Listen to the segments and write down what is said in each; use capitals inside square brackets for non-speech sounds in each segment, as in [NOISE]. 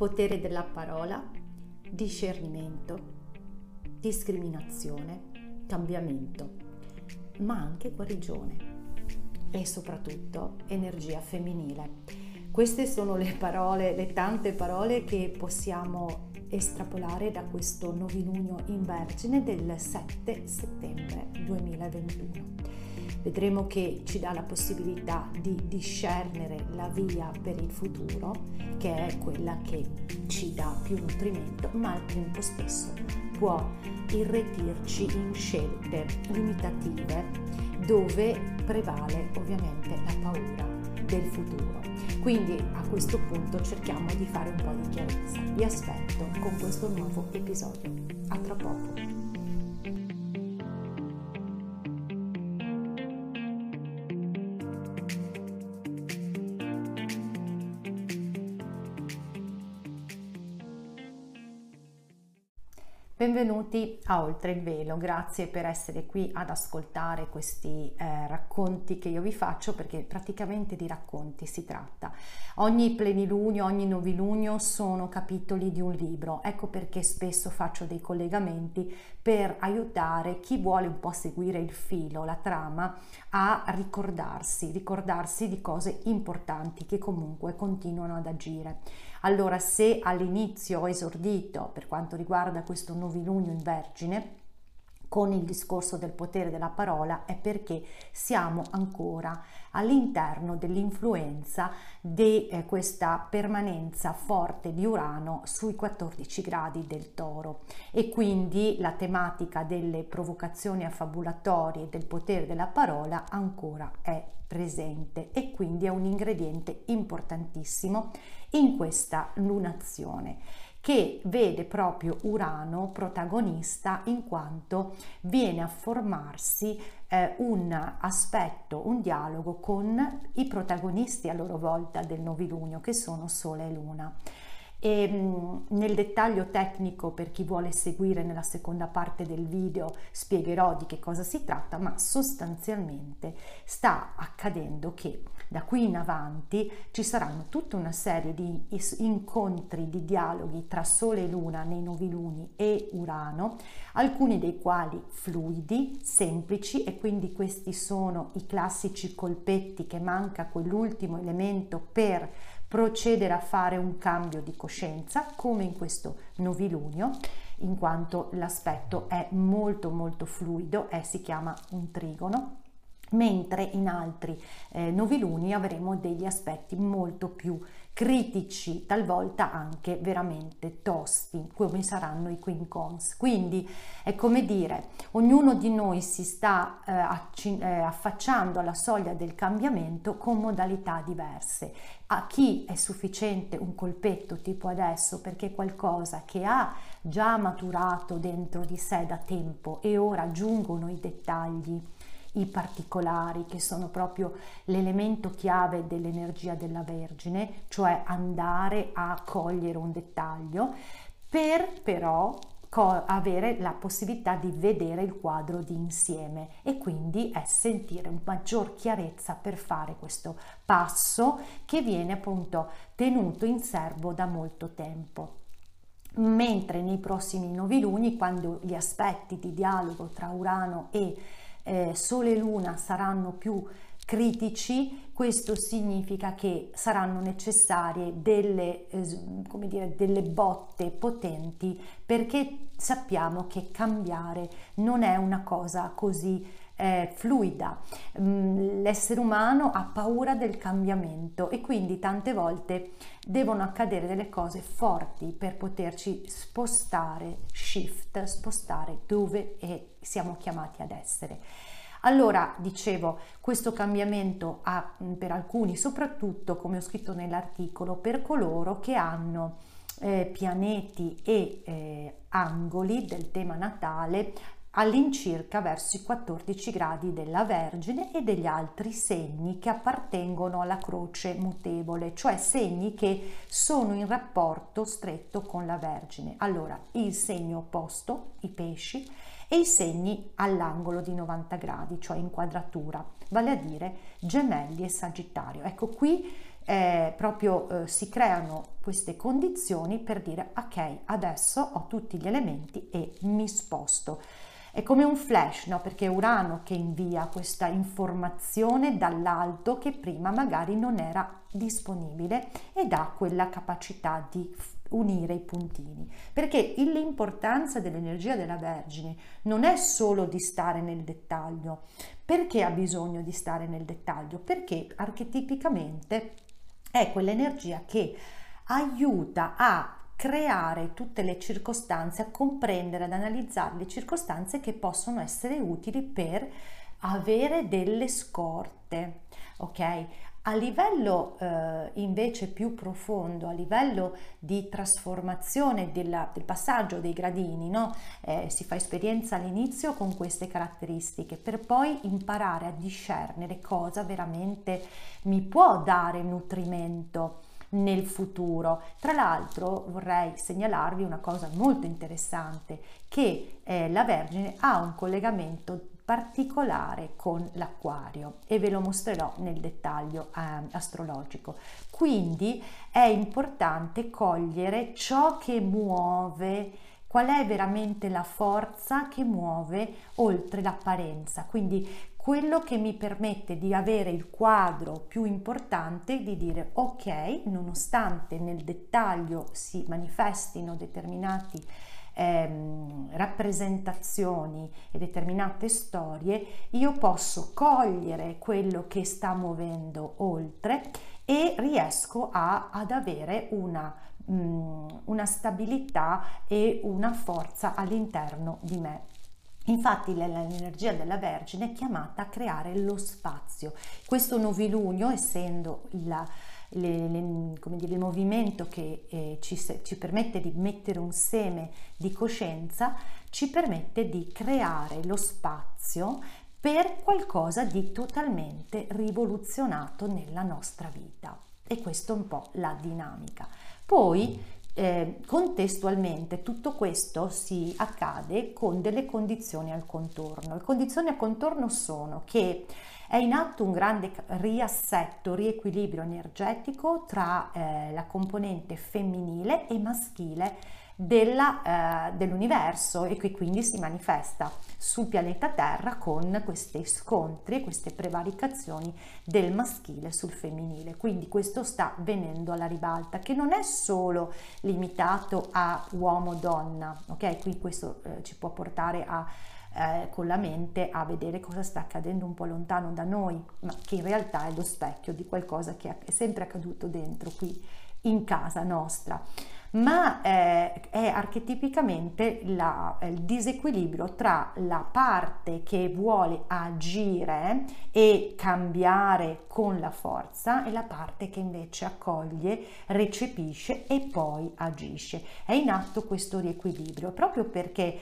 Potere della parola, discernimento discriminazione, cambiamento, ma anche guarigione e soprattutto energia femminile. Queste sono le parole, le tante parole che possiamo estrapolare da questo novilunio in Vergine del 7 settembre 2021. Vedremo che ci dà la possibilità di discernere la via per il futuro, che è quella che ci dà più nutrimento, ma al tempo stesso può irretirci in scelte limitative dove prevale ovviamente la paura del futuro. Quindi a questo punto cerchiamo di fare un po' di chiarezza. Vi aspetto con questo nuovo episodio. A tra poco. Benvenuti a Oltre il Velo, grazie per essere qui ad ascoltare questi eh, racconti che io vi faccio perché praticamente di racconti si tratta. Ogni plenilunio, ogni novilunio sono capitoli di un libro, ecco perché spesso faccio dei collegamenti per aiutare chi vuole un po' seguire il filo, la trama, a ricordarsi, ricordarsi di cose importanti che comunque continuano ad agire. Allora se all'inizio ho esordito per quanto riguarda questo novilunio in Vergine, con il discorso del potere della parola è perché siamo ancora all'interno dell'influenza di eh, questa permanenza forte di Urano sui 14 gradi del toro. E quindi la tematica delle provocazioni affabulatorie del potere della parola ancora è presente e quindi è un ingrediente importantissimo in questa lunazione che vede proprio Urano protagonista in quanto viene a formarsi eh, un aspetto, un dialogo con i protagonisti a loro volta del novilunio che sono Sole e Luna. E, mh, nel dettaglio tecnico per chi vuole seguire nella seconda parte del video spiegherò di che cosa si tratta, ma sostanzialmente sta accadendo che da qui in avanti ci saranno tutta una serie di incontri, di dialoghi tra Sole e Luna nei noviluni e Urano, alcuni dei quali fluidi, semplici e quindi questi sono i classici colpetti che manca quell'ultimo elemento per procedere a fare un cambio di coscienza come in questo novilunio in quanto l'aspetto è molto molto fluido, è, si chiama un trigono mentre in altri eh, noviluni avremo degli aspetti molto più critici, talvolta anche veramente tosti, come saranno i quincons. Quindi è come dire, ognuno di noi si sta eh, eh, affacciando alla soglia del cambiamento con modalità diverse. A chi è sufficiente un colpetto tipo adesso perché qualcosa che ha già maturato dentro di sé da tempo e ora giungono i dettagli i particolari che sono proprio l'elemento chiave dell'energia della Vergine, cioè andare a cogliere un dettaglio, per però avere la possibilità di vedere il quadro di insieme e quindi è sentire maggior chiarezza per fare questo passo che viene appunto tenuto in serbo da molto tempo. Mentre nei prossimi noviluni quando gli aspetti di dialogo tra Urano e eh, Sole e Luna saranno più critici, questo significa che saranno necessarie delle, eh, come dire, delle botte potenti perché sappiamo che cambiare non è una cosa così eh, fluida. Mm, l'essere umano ha paura del cambiamento e quindi tante volte devono accadere delle cose forti per poterci spostare, shift, spostare dove siamo chiamati ad essere. Allora, dicevo, questo cambiamento ha per alcuni, soprattutto come ho scritto nell'articolo, per coloro che hanno eh, pianeti e eh, angoli del tema natale all'incirca verso i 14 gradi della Vergine e degli altri segni che appartengono alla croce mutevole, cioè segni che sono in rapporto stretto con la Vergine. Allora, il segno opposto, i pesci, e i segni all'angolo di 90 gradi, cioè in quadratura, vale a dire gemelli e sagittario. Ecco qui eh, proprio eh, si creano queste condizioni per dire ok, adesso ho tutti gli elementi e mi sposto. È come un flash, no? perché è Urano che invia questa informazione dall'alto che prima magari non era disponibile ed ha quella capacità di unire i puntini. Perché l'importanza dell'energia della Vergine non è solo di stare nel dettaglio. Perché ha bisogno di stare nel dettaglio? Perché archetipicamente è quell'energia che aiuta a creare tutte le circostanze, a comprendere, ad analizzare le circostanze che possono essere utili per avere delle scorte, ok? A livello eh, invece più profondo, a livello di trasformazione della, del passaggio dei gradini, no? eh, si fa esperienza all'inizio con queste caratteristiche per poi imparare a discernere cosa veramente mi può dare nutrimento nel futuro. Tra l'altro vorrei segnalarvi una cosa molto interessante, che eh, la Vergine ha un collegamento particolare con l'acquario e ve lo mostrerò nel dettaglio eh, astrologico. Quindi è importante cogliere ciò che muove qual è veramente la forza che muove oltre l'apparenza, quindi quello che mi permette di avere il quadro più importante di dire ok, nonostante nel dettaglio si manifestino determinati ehm, rappresentazioni e determinate storie, io posso cogliere quello che sta muovendo oltre e riesco a, ad avere una, mm, una stabilità e una forza all'interno di me. Infatti l'energia della Vergine è chiamata a creare lo spazio. Questo novilunio, essendo la, le, le, dire, il movimento che eh, ci, ci permette di mettere un seme di coscienza, ci permette di creare lo spazio per qualcosa di totalmente rivoluzionato nella nostra vita. E questa è un po' la dinamica. Poi eh, contestualmente tutto questo si accade con delle condizioni al contorno. Le condizioni al contorno sono che è in atto un grande riassetto, riequilibrio energetico tra eh, la componente femminile e maschile della, eh, dell'universo e che quindi si manifesta sul pianeta Terra con questi scontri e queste prevaricazioni del maschile sul femminile. Quindi questo sta venendo alla ribalta, che non è solo limitato a uomo-donna, ok? Qui questo eh, ci può portare a eh, con la mente a vedere cosa sta accadendo un po' lontano da noi, ma che in realtà è lo specchio di qualcosa che è sempre accaduto dentro qui in casa nostra ma eh, è archetipicamente la, il disequilibrio tra la parte che vuole agire e cambiare con la forza e la parte che invece accoglie, recepisce e poi agisce. È in atto questo riequilibrio proprio perché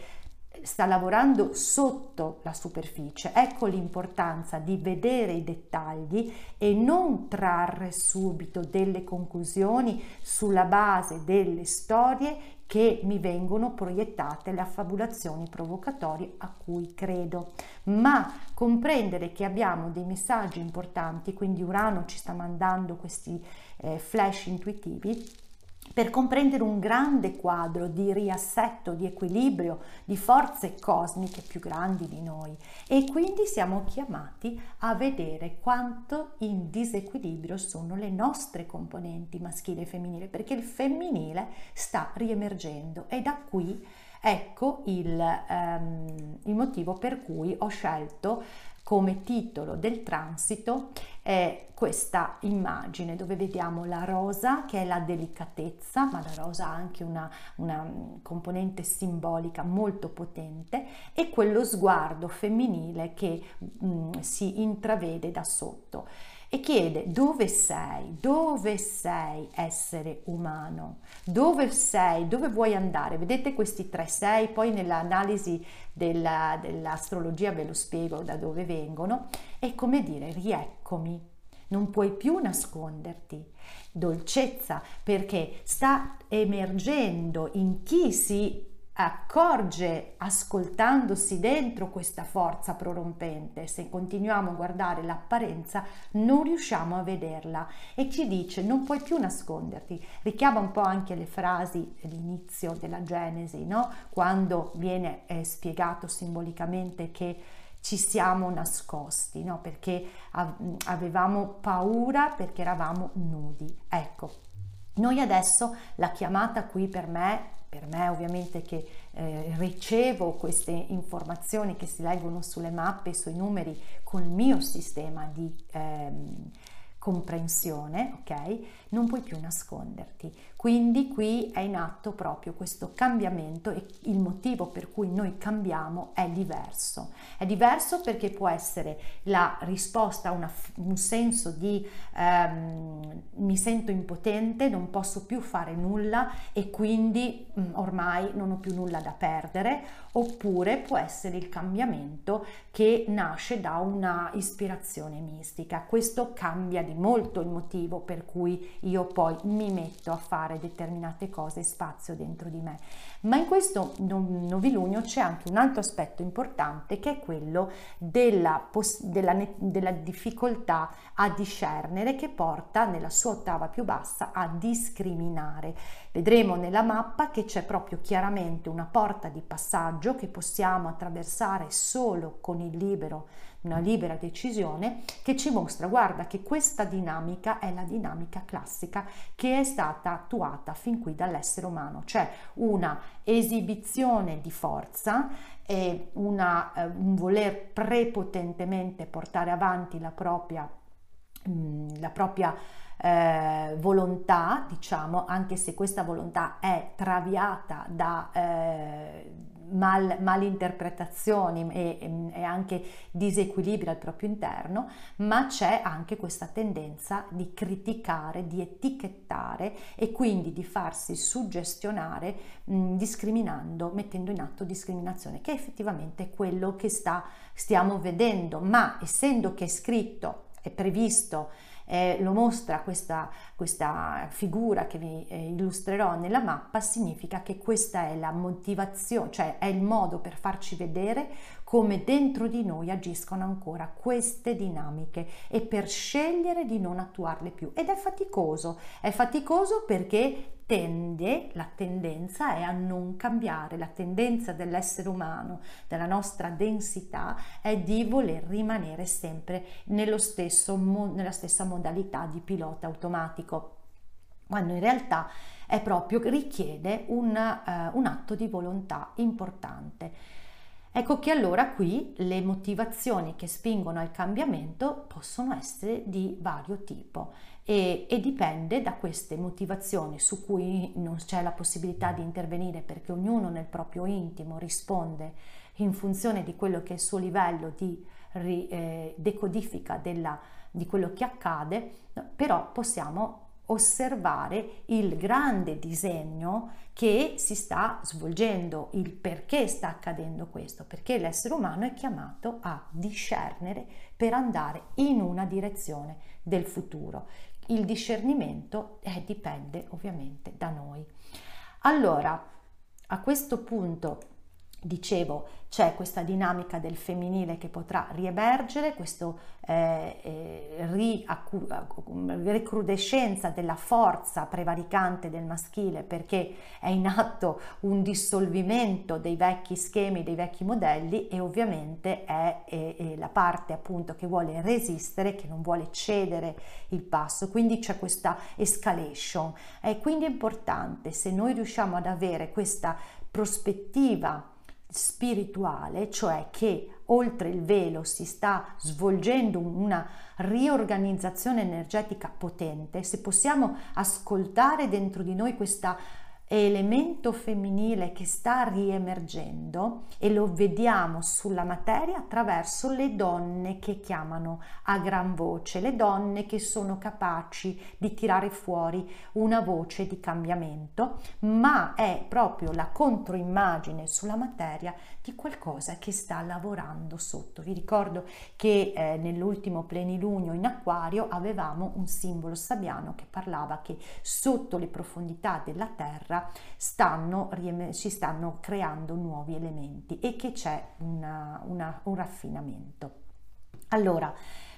sta lavorando sotto la superficie. Ecco l'importanza di vedere i dettagli e non trarre subito delle conclusioni sulla base delle storie che mi vengono proiettate, le affabulazioni provocatorie a cui credo, ma comprendere che abbiamo dei messaggi importanti, quindi Urano ci sta mandando questi eh, flash intuitivi per comprendere un grande quadro di riassetto, di equilibrio, di forze cosmiche più grandi di noi. E quindi siamo chiamati a vedere quanto in disequilibrio sono le nostre componenti maschile e femminile perché il femminile sta riemergendo. E da qui Ecco il, ehm, il motivo per cui ho scelto come titolo del transito è questa immagine dove vediamo la rosa che è la delicatezza, ma la rosa ha anche una, una componente simbolica molto potente e quello sguardo femminile che mh, mm, si intravede da sotto e chiede dove sei, dove sei essere umano, dove sei, dove vuoi andare. Vedete questi tre sei, poi nell'analisi della, dell'astrologia ve lo spiego da dove vengono, è come dire rieccomi, non puoi più nasconderti. Dolcezza perché sta emergendo in chi si accorge ascoltandosi dentro questa forza prorompente. Se continuiamo a guardare l'apparenza non riusciamo a vederla e ci dice non puoi più nasconderti. Richiama un po' anche le frasi all'inizio della Genesi, no? quando viene eh, spiegato simbolicamente che ci siamo nascosti, no? perché avevamo paura perché eravamo nudi. Ecco, noi adesso la chiamata qui per me per me ovviamente che eh, ricevo queste informazioni che si leggono sulle mappe, sui numeri col mio sistema di ehm, comprensione, ok? Non puoi più nasconderti. Quindi qui è in atto proprio questo cambiamento e il motivo per cui noi cambiamo è diverso. È diverso perché può essere la risposta a una, un senso di ehm, mi sento impotente, non posso più fare nulla e quindi mh, mm, ormai non ho più nulla da perdere, oppure può essere il cambiamento che nasce da una ispirazione mistica. Questo cambia di molto il motivo per cui io poi mi metto a fare determinate cose spazio dentro di me. Ma in questo novilunio c'è anche un altro aspetto importante che è quello della, della, della difficoltà a discernere che porta nella sua ottava più bassa a discriminare. Vedremo nella mappa che c'è proprio chiaramente una porta di passaggio che possiamo attraversare solo con il libero una libera decisione che ci mostra, guarda, che questa dinamica è la dinamica classica che è stata attuata fin qui dall'essere umano, cioè una esibizione di forza e una, eh, un voler prepotentemente portare avanti la propria, mh, la propria eh, volontà, diciamo, anche se questa volontà è traviata da eh, mal, malinterpretazioni e, e anche disequilibri al proprio interno, ma c'è anche questa tendenza di criticare, di etichettare e quindi di farsi suggestionare mh, discriminando, mettendo in atto discriminazione, che è effettivamente quello che sta, stiamo vedendo, ma essendo che è scritto, è previsto, eh, lo mostra questa, questa figura che vi eh, illustrerò nella mappa, significa che questa è la motivazione, cioè è il modo per farci vedere come dentro di noi agiscono ancora queste dinamiche e per scegliere di non attuarle più. Ed è faticoso, è faticoso perché tende, la tendenza è a non cambiare, la tendenza dell'essere umano, della nostra densità è di voler rimanere sempre stesso, nella stessa modalità di pilota automatico, quando in realtà è proprio richiede un, uh, un atto di volontà importante. Ecco che allora qui le motivazioni che spingono al cambiamento possono essere di vario tipo e, e, dipende da queste motivazioni su cui non c'è la possibilità di intervenire perché ognuno nel proprio intimo risponde in funzione di quello che è il suo livello di eh, decodifica della, di quello che accade, però possiamo osservare il grande disegno che si sta svolgendo, il perché sta accadendo questo, perché l'essere umano è chiamato a discernere per andare in una direzione del futuro. Il discernimento eh, dipende ovviamente da noi. Allora, a questo punto dicevo c'è questa dinamica del femminile che potrà riemergere, questa eh, eh, recrudescenza della forza prevaricante del maschile perché è in atto un dissolvimento dei vecchi schemi, dei vecchi modelli e ovviamente è, è, è la parte appunto che vuole resistere, che non vuole cedere il passo, quindi c'è questa escalation. È quindi importante se noi riusciamo ad avere questa prospettiva spirituale, cioè che oltre il velo si sta svolgendo una riorganizzazione energetica potente, se possiamo ascoltare dentro di noi questa elemento femminile che sta riemergendo e lo vediamo sulla materia attraverso le donne che chiamano a gran voce, le donne che sono capaci di tirare fuori una voce di cambiamento, ma è proprio la controimmagine sulla materia di qualcosa che sta lavorando sotto. Vi ricordo che eh, nell'ultimo plenilunio in acquario avevamo un simbolo sabbiano che parlava che sotto le profondità della terra stanno, si stanno creando nuovi elementi e che c'è una, una, un raffinamento. Allora,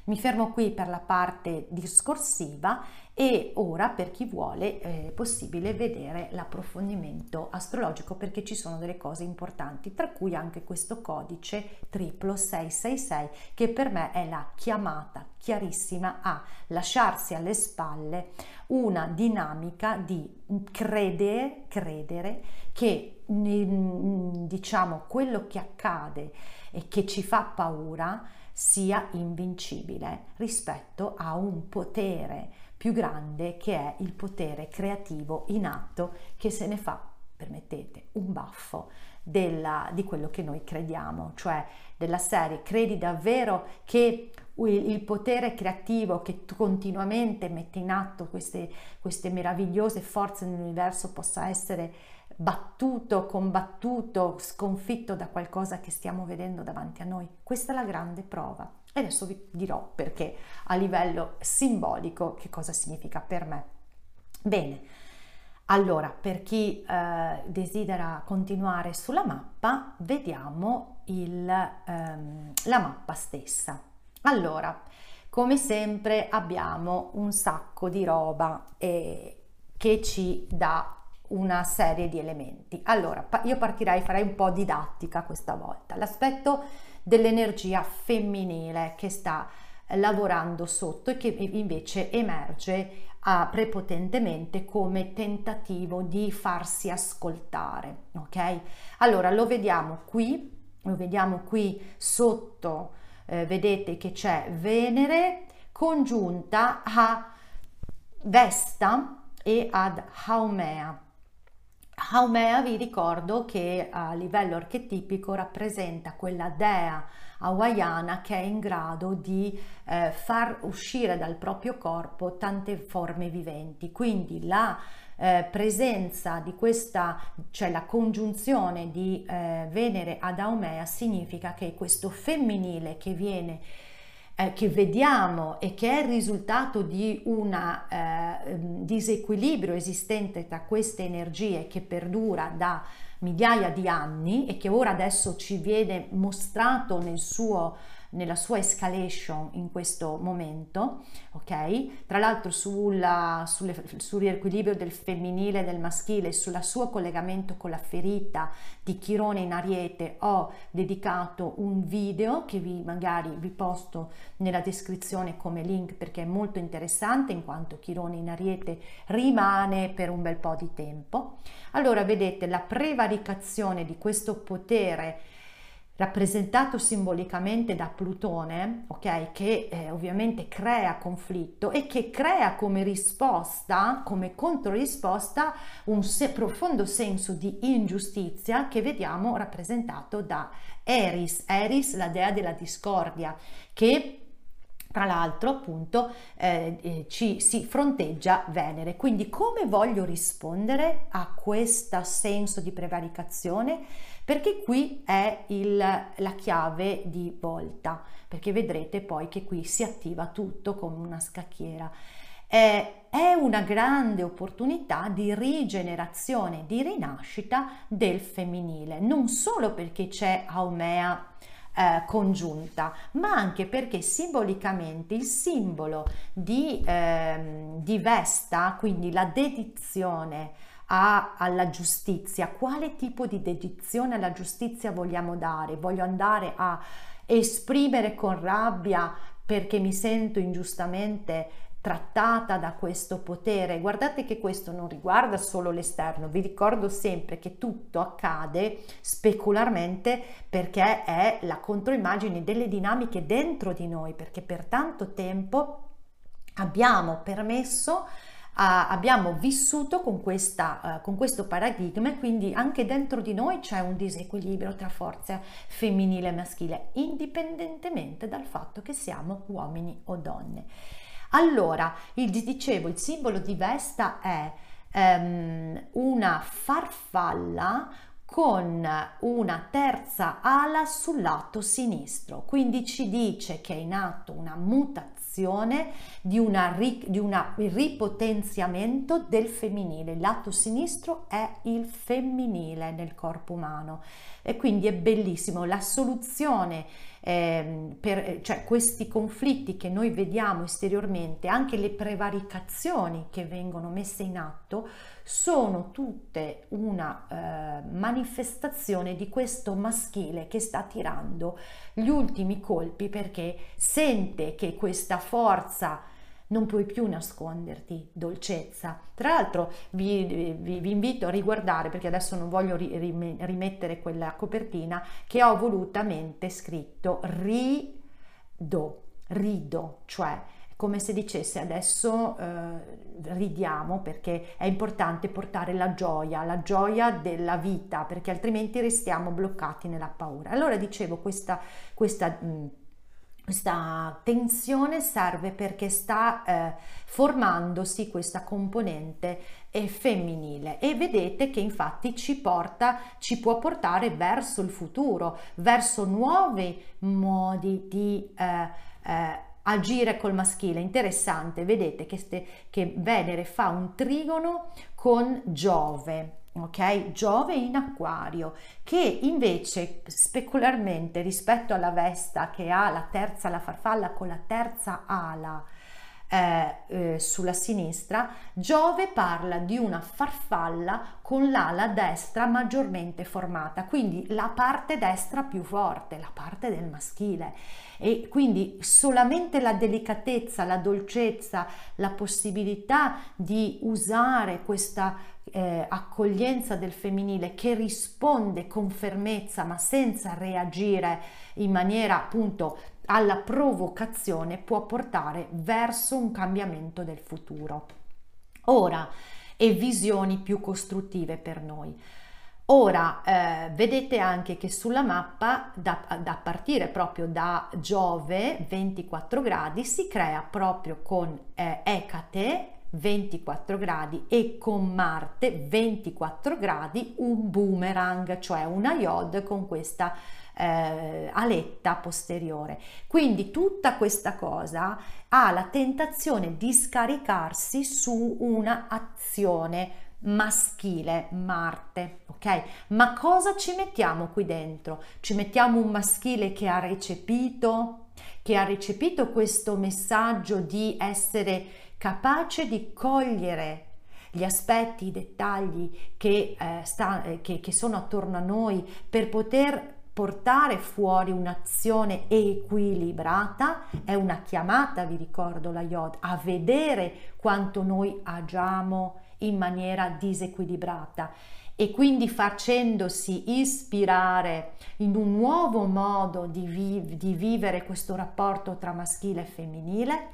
mi fermo qui per la parte discorsiva e ora per chi vuole è possibile vedere l'approfondimento astrologico perché ci sono delle cose importanti, tra cui anche questo codice triplo 666 che per me è la chiamata chiarissima a lasciarsi alle spalle una dinamica di credere, credere che diciamo quello che accade e che ci fa paura sia invincibile rispetto a un potere più grande che è il potere creativo in atto che se ne fa, permettete, un baffo della, di quello che noi crediamo, cioè della serie credi davvero che il potere creativo che continuamente mette in atto queste, queste meravigliose forze nell'universo possa essere battuto, combattuto, sconfitto da qualcosa che stiamo vedendo davanti a noi. Questa è la grande prova. E adesso vi dirò perché a livello simbolico che cosa significa per me. Bene, allora per chi eh, desidera continuare sulla mappa, vediamo il, ehm, la mappa stessa. Allora, come sempre abbiamo un sacco di roba eh, che ci dà una serie di elementi. Allora, io partirei, farei un po' didattica questa volta. L'aspetto dell'energia femminile che sta lavorando sotto e che invece emerge uh, prepotentemente come tentativo di farsi ascoltare, ok? Allora, lo vediamo qui, lo vediamo qui sotto eh, vedete che c'è Venere congiunta a Vesta e ad Haumea. Haumea vi ricordo che a livello archetipico rappresenta quella dea hawaiana che è in grado di eh, far uscire dal proprio corpo tante forme viventi. Quindi la eh, presenza di questa, cioè la congiunzione di eh, Venere ad Aumea significa che questo femminile che viene eh, che vediamo e che è il risultato di un eh, disequilibrio esistente tra queste energie che perdura da migliaia di anni e che ora adesso ci viene mostrato nel suo nella sua escalation in questo momento, ok? Tra l'altro sulla, sulle, sul riequilibrio del femminile e del maschile, sul suo collegamento con la ferita di Chirone in Ariete ho dedicato un video che vi magari vi posto nella descrizione come link perché è molto interessante in quanto Chirone in Ariete rimane per un bel po' di tempo. Allora vedete la prevaricazione di questo potere rappresentato simbolicamente da Plutone, ok, che eh, ovviamente crea conflitto e che crea come risposta, come controrisposta, un se- profondo senso di ingiustizia che vediamo rappresentato da Eris, Eris la dea della discordia, che tra l'altro appunto eh, eh, ci si fronteggia Venere. Quindi come voglio rispondere a questo senso di prevaricazione? Perché qui è il, la chiave di volta, perché vedrete poi che qui si attiva tutto come una scacchiera. eh, è una grande opportunità di rigenerazione, di rinascita del femminile, non solo perché c'è Aumea eh, congiunta, ma anche perché simbolicamente il simbolo di, eh, di Vesta, quindi la dedizione a, alla giustizia, quale tipo di dedizione alla giustizia vogliamo dare? Voglio andare a esprimere con rabbia perché mi sento ingiustamente trattata da questo potere. Guardate che questo non riguarda solo l'esterno, vi ricordo sempre che tutto accade specularmente perché è la controimmagine delle dinamiche dentro di noi, perché per tanto tempo abbiamo permesso abbiamo vissuto con, questa, uh, con questo paradigma e quindi anche dentro di noi c'è un disequilibrio tra forza femminile e maschile, indipendentemente dal fatto che siamo uomini o donne. Allora, il, dicevo, il simbolo di Vesta è um, una farfalla con una terza ala sul lato sinistro, quindi ci dice che è in atto una mutazione di, una, di un ripotenziamento del femminile. Il lato sinistro è il femminile nel corpo umano e quindi è bellissimo. La soluzione eh, per cioè, questi conflitti che noi vediamo esteriormente, anche le prevaricazioni che vengono messe in atto, sono tutte una eh, manifestazione di questo maschile che sta tirando gli ultimi colpi perché sente che questa forza non puoi più nasconderti dolcezza. Tra l'altro vi, vi, vi, invito a riguardare, perché adesso non voglio ri, rimettere quella copertina, che ho volutamente scritto rido, rido, cioè come se dicesse adesso eh, ridiamo perché è importante portare la gioia, la gioia della vita, perché altrimenti restiamo bloccati nella paura. Allora dicevo questa, questa mh, questa tensione serve perché sta eh, formandosi questa componente eh, femminile e vedete che infatti ci porta, ci può portare verso il futuro, verso nuovi modi di eh, eh, agire col maschile. Interessante, vedete che, ste, che Venere fa un trigono con Giove ok? Giove in acquario, che invece specularmente rispetto alla Vesta che ha la terza, la farfalla con la terza ala eh, eh, sulla sinistra, Giove parla di una farfalla con l'ala destra maggiormente formata, quindi la parte destra più forte, la parte del maschile e quindi solamente la delicatezza, la dolcezza, la possibilità di usare questa eh, accoglienza del femminile che risponde con fermezza ma senza reagire in maniera appunto alla provocazione può portare verso un cambiamento del futuro. Ora, e visioni più costruttive per noi. Ora eh, vedete anche che sulla mappa da, da, partire proprio da Giove 24 gradi si crea proprio con eh, Ecate 24 gradi e con Marte 24 gradi un boomerang, cioè una iod con questa eh, aletta posteriore. Quindi tutta questa cosa ha la tentazione di scaricarsi su una azione maschile Marte, ok? Ma cosa ci mettiamo qui dentro? Ci mettiamo un maschile che ha recepito che ha recepito questo messaggio di essere capace di cogliere gli aspetti, i dettagli che, eh, sta, eh, che, che sono attorno a noi per poter portare fuori un'azione equilibrata. È una chiamata, vi ricordo la Yod, a vedere quanto noi agiamo in maniera disequilibrata e quindi facendosi ispirare in un nuovo modo di, vi- di vivere questo rapporto tra maschile e femminile,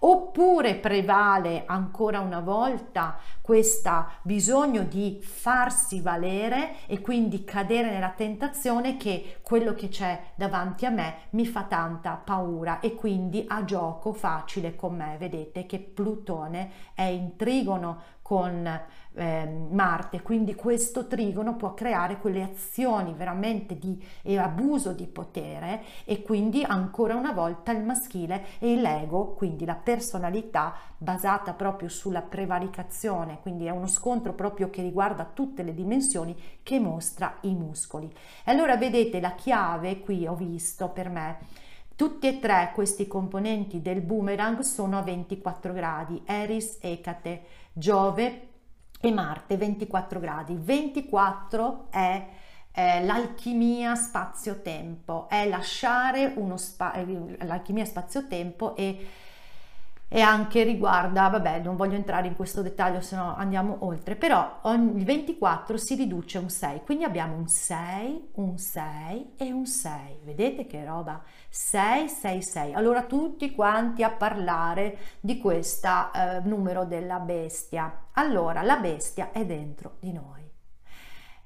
oppure prevale ancora una volta questo bisogno di farsi valere e quindi cadere nella tentazione che quello che c'è davanti a me mi fa tanta paura e quindi a gioco facile con me. Vedete che Plutone è in trigono con eh, Marte, quindi questo trigono può creare quelle azioni veramente di abuso di potere e quindi ancora una volta il maschile e l'ego, quindi la personalità basata proprio sulla prevaricazione, quindi è uno scontro proprio che riguarda tutte le dimensioni che mostra i muscoli. E allora vedete la chiave qui ho visto per me tutti e tre questi componenti del boomerang sono a 24 gradi, Eris, Ecate, Giove e Marte 24 gradi. 24 è l'alchimia spazio-tempo, è lasciare uno spazio, eh, l'alchimia spazio-tempo e e anche riguarda, vabbè non voglio entrare in questo dettaglio se no andiamo oltre, però il 24 si riduce un 6, quindi abbiamo un 6, un 6 e un 6, vedete che roba? 6, 6, 6, allora tutti quanti a parlare di questo eh, numero della bestia, allora la bestia è dentro di noi.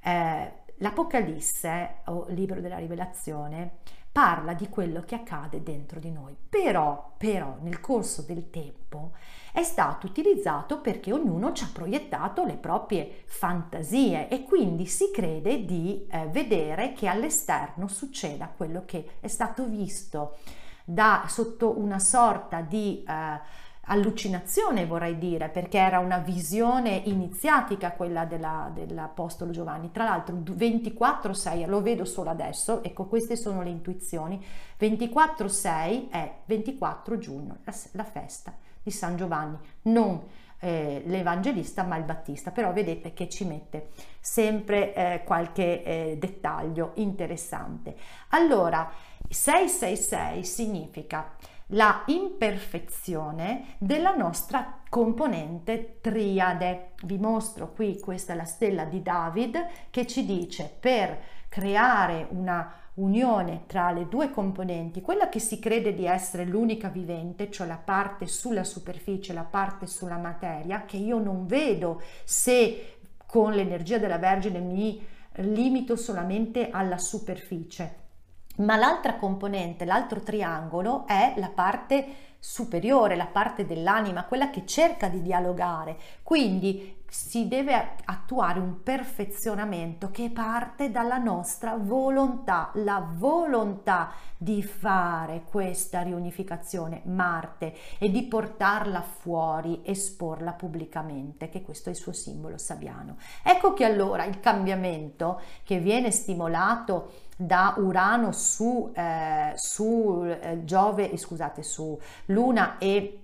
Eh, L'Apocalisse o libro della rivelazione parla di quello che accade dentro di noi. Però, però, nel corso del tempo è stato utilizzato perché ognuno ci ha proiettato le proprie fantasie e quindi si crede di eh, vedere che all'esterno succeda quello che è stato visto da sotto una sorta di eh, allucinazione vorrei dire perché era una visione iniziatica quella della, dell'Apostolo Giovanni. Tra l'altro 24-6 lo vedo solo adesso ecco queste sono le intuizioni. 24-6 è 24 giugno la, la festa di San Giovanni. Non eh, l'Evangelista ma il Battista. Però vedete che ci mette sempre eh, qualche eh, dettaglio interessante. Allora 666 significa la imperfezione della nostra componente triade. Vi mostro qui, questa è la stella di David che ci dice per creare una unione tra le due componenti, quella che si crede di essere l'unica vivente, cioè la parte sulla superficie, la parte sulla materia, che io non vedo se con l'energia della Vergine mi limito solamente alla superficie ma l'altra componente, l'altro triangolo è la parte superiore, la parte dell'anima, quella che cerca di dialogare. Quindi si deve attuare un perfezionamento che parte dalla nostra volontà, la volontà di fare questa riunificazione Marte e di portarla fuori, esporla pubblicamente, che questo è il suo simbolo sabiano. Ecco che allora il cambiamento che viene stimolato da Urano su, eh, su eh, Giove, scusate, su Luna e,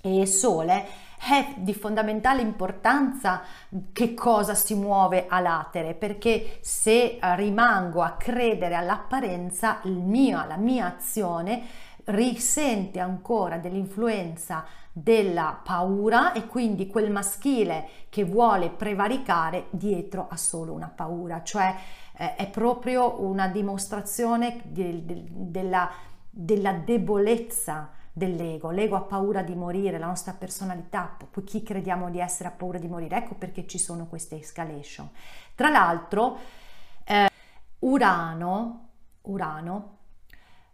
e Sole è di fondamentale importanza che cosa si muove a latere perché se rimango a credere all'apparenza mio, la mia azione risente ancora dell'influenza della paura e quindi quel maschile che vuole prevaricare dietro a solo una paura, cioè eh, è proprio una dimostrazione de, de, della, della debolezza dell'ego. L'ego ha paura di morire, la nostra personalità, chi crediamo di essere ha paura di morire. Ecco perché ci sono queste escalation. Tra l'altro, eh, Urano, Urano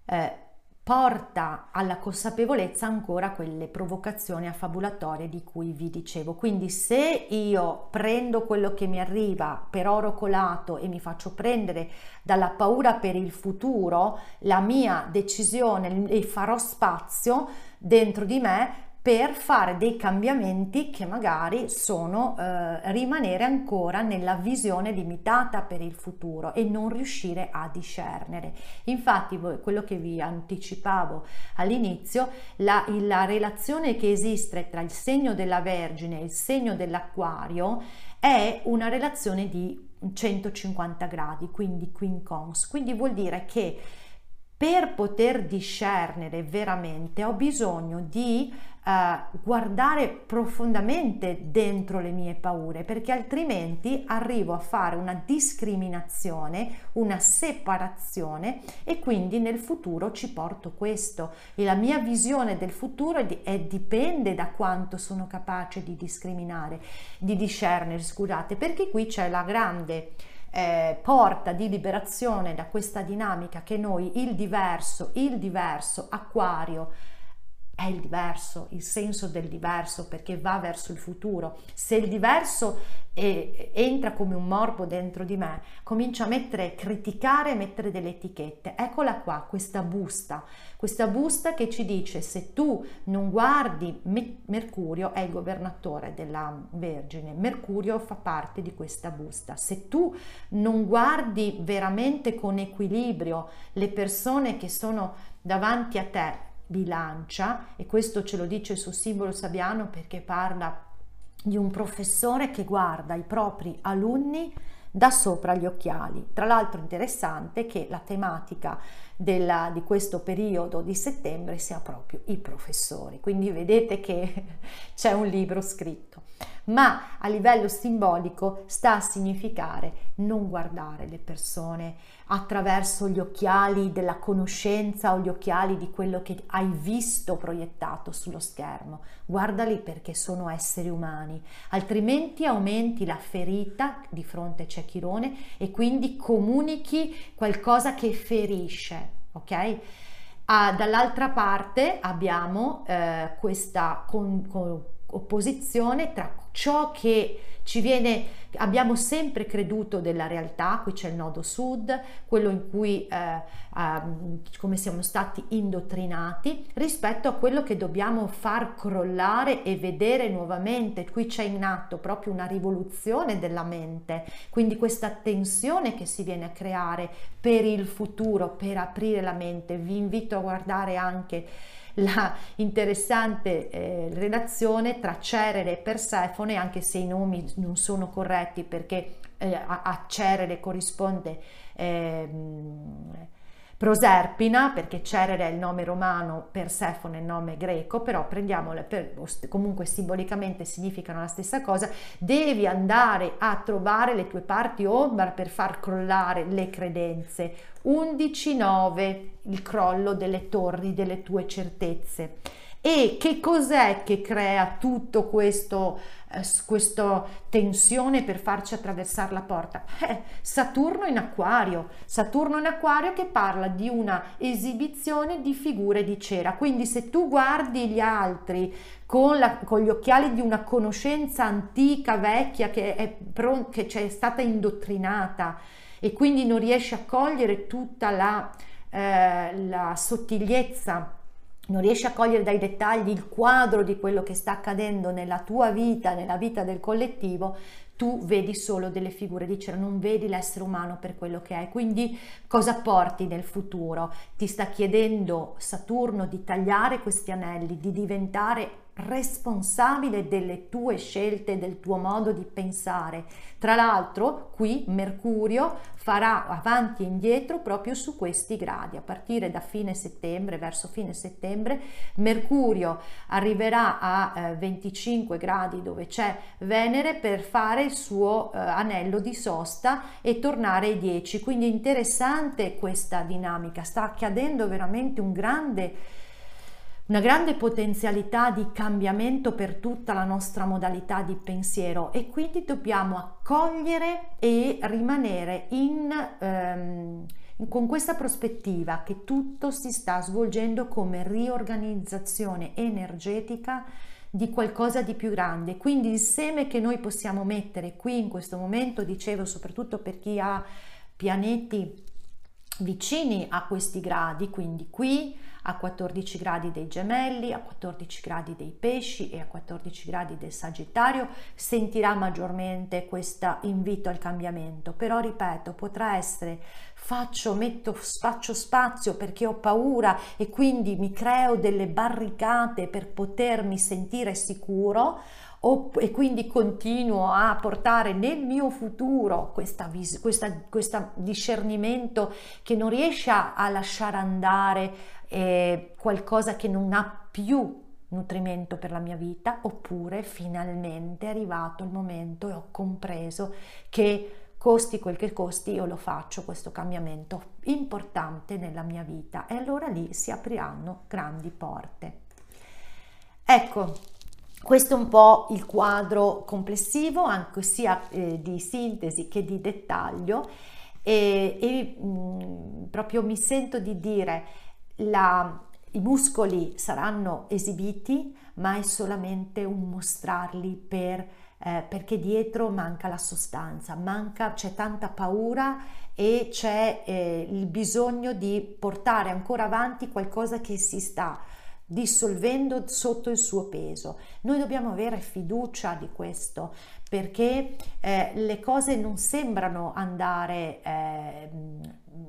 eh, porta alla consapevolezza ancora quelle provocazioni affabulatorie di cui vi dicevo. Quindi se io prendo quello che mi arriva per oro colato e mi faccio prendere dalla paura per il futuro, la mia decisione e farò spazio dentro di me per fare dei cambiamenti che magari sono eh, rimanere ancora nella visione limitata per il futuro e non riuscire a discernere. Infatti, quello che vi anticipavo all'inizio, la, la relazione che esiste tra il segno della Vergine e il segno dell'Acquario è una relazione di 150 gradi, quindi quincons, quindi vuol dire che per poter discernere veramente ho bisogno di uh, guardare profondamente dentro le mie paure perché altrimenti arrivo a fare una discriminazione, una separazione e quindi nel futuro ci porto questo. E la mia visione del futuro è, è dipende da quanto sono capace di discriminare, di discernere, scusate, perché qui c'è la grande eh, porta di liberazione da questa dinamica che noi il diverso, il diverso, acquario, è il diverso, il senso del diverso perché va verso il futuro. Se il diverso è, entra come un morbo dentro di me, comincia a mettere, criticare, mettere delle etichette. Eccola qua, questa busta, questa busta che ci dice se tu non guardi Mercurio è il governatore della Vergine, Mercurio fa parte di questa busta. Se tu non guardi veramente con equilibrio le persone che sono davanti a te, bilancia e questo ce lo dice suo simbolo sabiano perché parla di un professore che guarda i propri alunni da sopra gli occhiali. Tra l'altro interessante che la tematica della, di questo periodo di settembre sia proprio i professori, quindi vedete che [LAUGHS] c'è un libro scritto. Ma a livello simbolico sta a significare non guardare le persone attraverso gli occhiali della conoscenza o gli occhiali di quello che hai visto proiettato sullo schermo. Guardali perché sono esseri umani, altrimenti aumenti la ferita di fronte c'è Chirone e quindi comunichi qualcosa che ferisce, ok? Ah, dall'altra parte abbiamo eh, questa con, con opposizione tra ciò che ci viene, abbiamo sempre creduto della realtà, qui c'è il nodo sud, quello in cui eh, eh, come siamo stati indottrinati, rispetto a quello che dobbiamo far crollare e vedere nuovamente. Qui c'è in atto proprio una rivoluzione della mente, quindi questa tensione che si viene a creare per il futuro, per aprire la mente. Vi invito a guardare anche la interessante eh, relazione tra Cerere e Persefone, anche se i nomi non sono corretti perché eh, a, a, Cerere corrisponde eh, Proserpina, perché Cerere è il nome romano, Persefone è il nome greco, però prendiamole per, comunque simbolicamente significano la stessa cosa, devi andare a trovare le tue parti ombra per far crollare le credenze. 11.9 il crollo delle torri delle tue certezze. E che cos'è che crea tutto questo, questa tensione per farci attraversare la porta? Eh, Saturno in acquario, Saturno in acquario che parla di una esibizione di figure di cera. Quindi se tu guardi gli altri con, la, con gli occhiali di una conoscenza antica, vecchia, che è, che è stata indottrinata e quindi non riesci a cogliere tutta la, eh, la sottigliezza non riesci a cogliere dai dettagli il quadro di quello che sta accadendo nella tua vita, nella vita del collettivo, tu vedi solo delle figure di cera, non vedi l'essere umano per quello che è. Quindi cosa porti nel futuro? Ti sta chiedendo Saturno di tagliare questi anelli, di diventare responsabile delle tue scelte, del tuo modo di pensare. Tra l'altro, qui Mercurio farà avanti e indietro proprio su questi gradi. A partire da fine settembre, verso fine settembre, Mercurio arriverà a eh, 25 gradi dove c'è Venere per fare il suo eh, anello di sosta e tornare ai 10. Quindi interessante questa dinamica, sta accadendo veramente un grande una grande potenzialità di cambiamento per tutta la nostra modalità di pensiero e quindi dobbiamo accogliere e rimanere in, ehm, con questa prospettiva che tutto si sta svolgendo come riorganizzazione energetica di qualcosa di più grande. Quindi il seme che noi possiamo mettere qui in questo momento, dicevo soprattutto per chi ha pianeti vicini a questi gradi, quindi qui a 14 gradi dei gemelli, a 14 gradi dei pesci e a 14 gradi del sagittario sentirà maggiormente questo invito al cambiamento. Però ripeto, potrà essere faccio, metto, faccio spazio perché ho paura e quindi mi creo delle barricate per potermi sentire sicuro e quindi continuo a portare nel mio futuro questo discernimento che non riesce a, a lasciare andare eh, qualcosa che non ha più nutrimento per la mia vita oppure finalmente è arrivato il momento e ho compreso che costi quel che costi io lo faccio questo cambiamento importante nella mia vita. E allora lì si apriranno grandi porte. Ecco questo è un po' il quadro complessivo, anche sia eh, di sintesi che di dettaglio. E, e mh, proprio mi sento di dire la, i muscoli saranno esibiti, ma è solamente un mostrarli per, eh, perché dietro manca la sostanza, manca, c'è tanta paura e c'è eh, il bisogno di portare ancora avanti qualcosa che si sta dissolvendo sotto il suo peso. Noi dobbiamo avere fiducia di questo perché eh, le cose non sembrano andare, eh,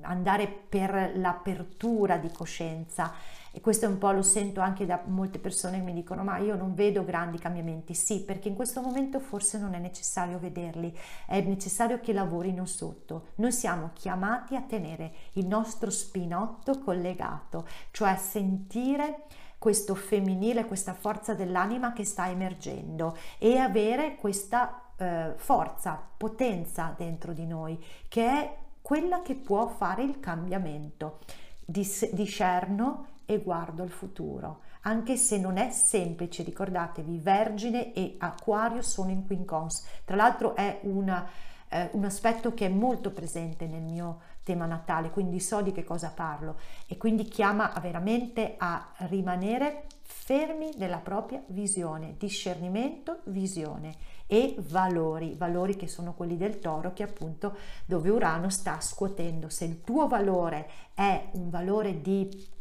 andare per l'apertura di coscienza e questo un po' lo sento anche da molte persone che mi dicono ma io non vedo grandi cambiamenti. Sì, perché in questo momento forse non è necessario vederli, è necessario che lavorino sotto. Noi siamo chiamati a tenere il nostro spinotto collegato, cioè a sentire questo femminile, questa forza dell'anima che sta emergendo e avere questa eh, forza, potenza dentro di noi che è quella che può fare il cambiamento. Dis- discerno e guardo al futuro, anche se non è semplice, ricordatevi, Vergine e Acquario sono in quincons, tra l'altro è una, eh, un aspetto che è molto presente nel mio tema natale, quindi so di che cosa parlo. E quindi chiama veramente a rimanere fermi nella propria visione, discernimento, visione e valori, valori che sono quelli del toro che appunto dove Urano sta scuotendo. Se il tuo valore è un valore di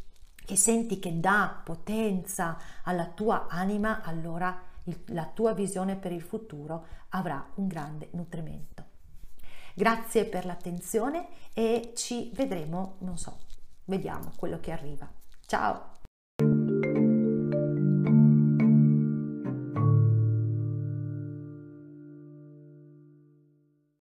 che senti che dà potenza alla tua anima, allora il, la tua visione per il futuro avrà un grande nutrimento. Grazie per l'attenzione e ci vedremo, non so, vediamo quello che arriva. Ciao!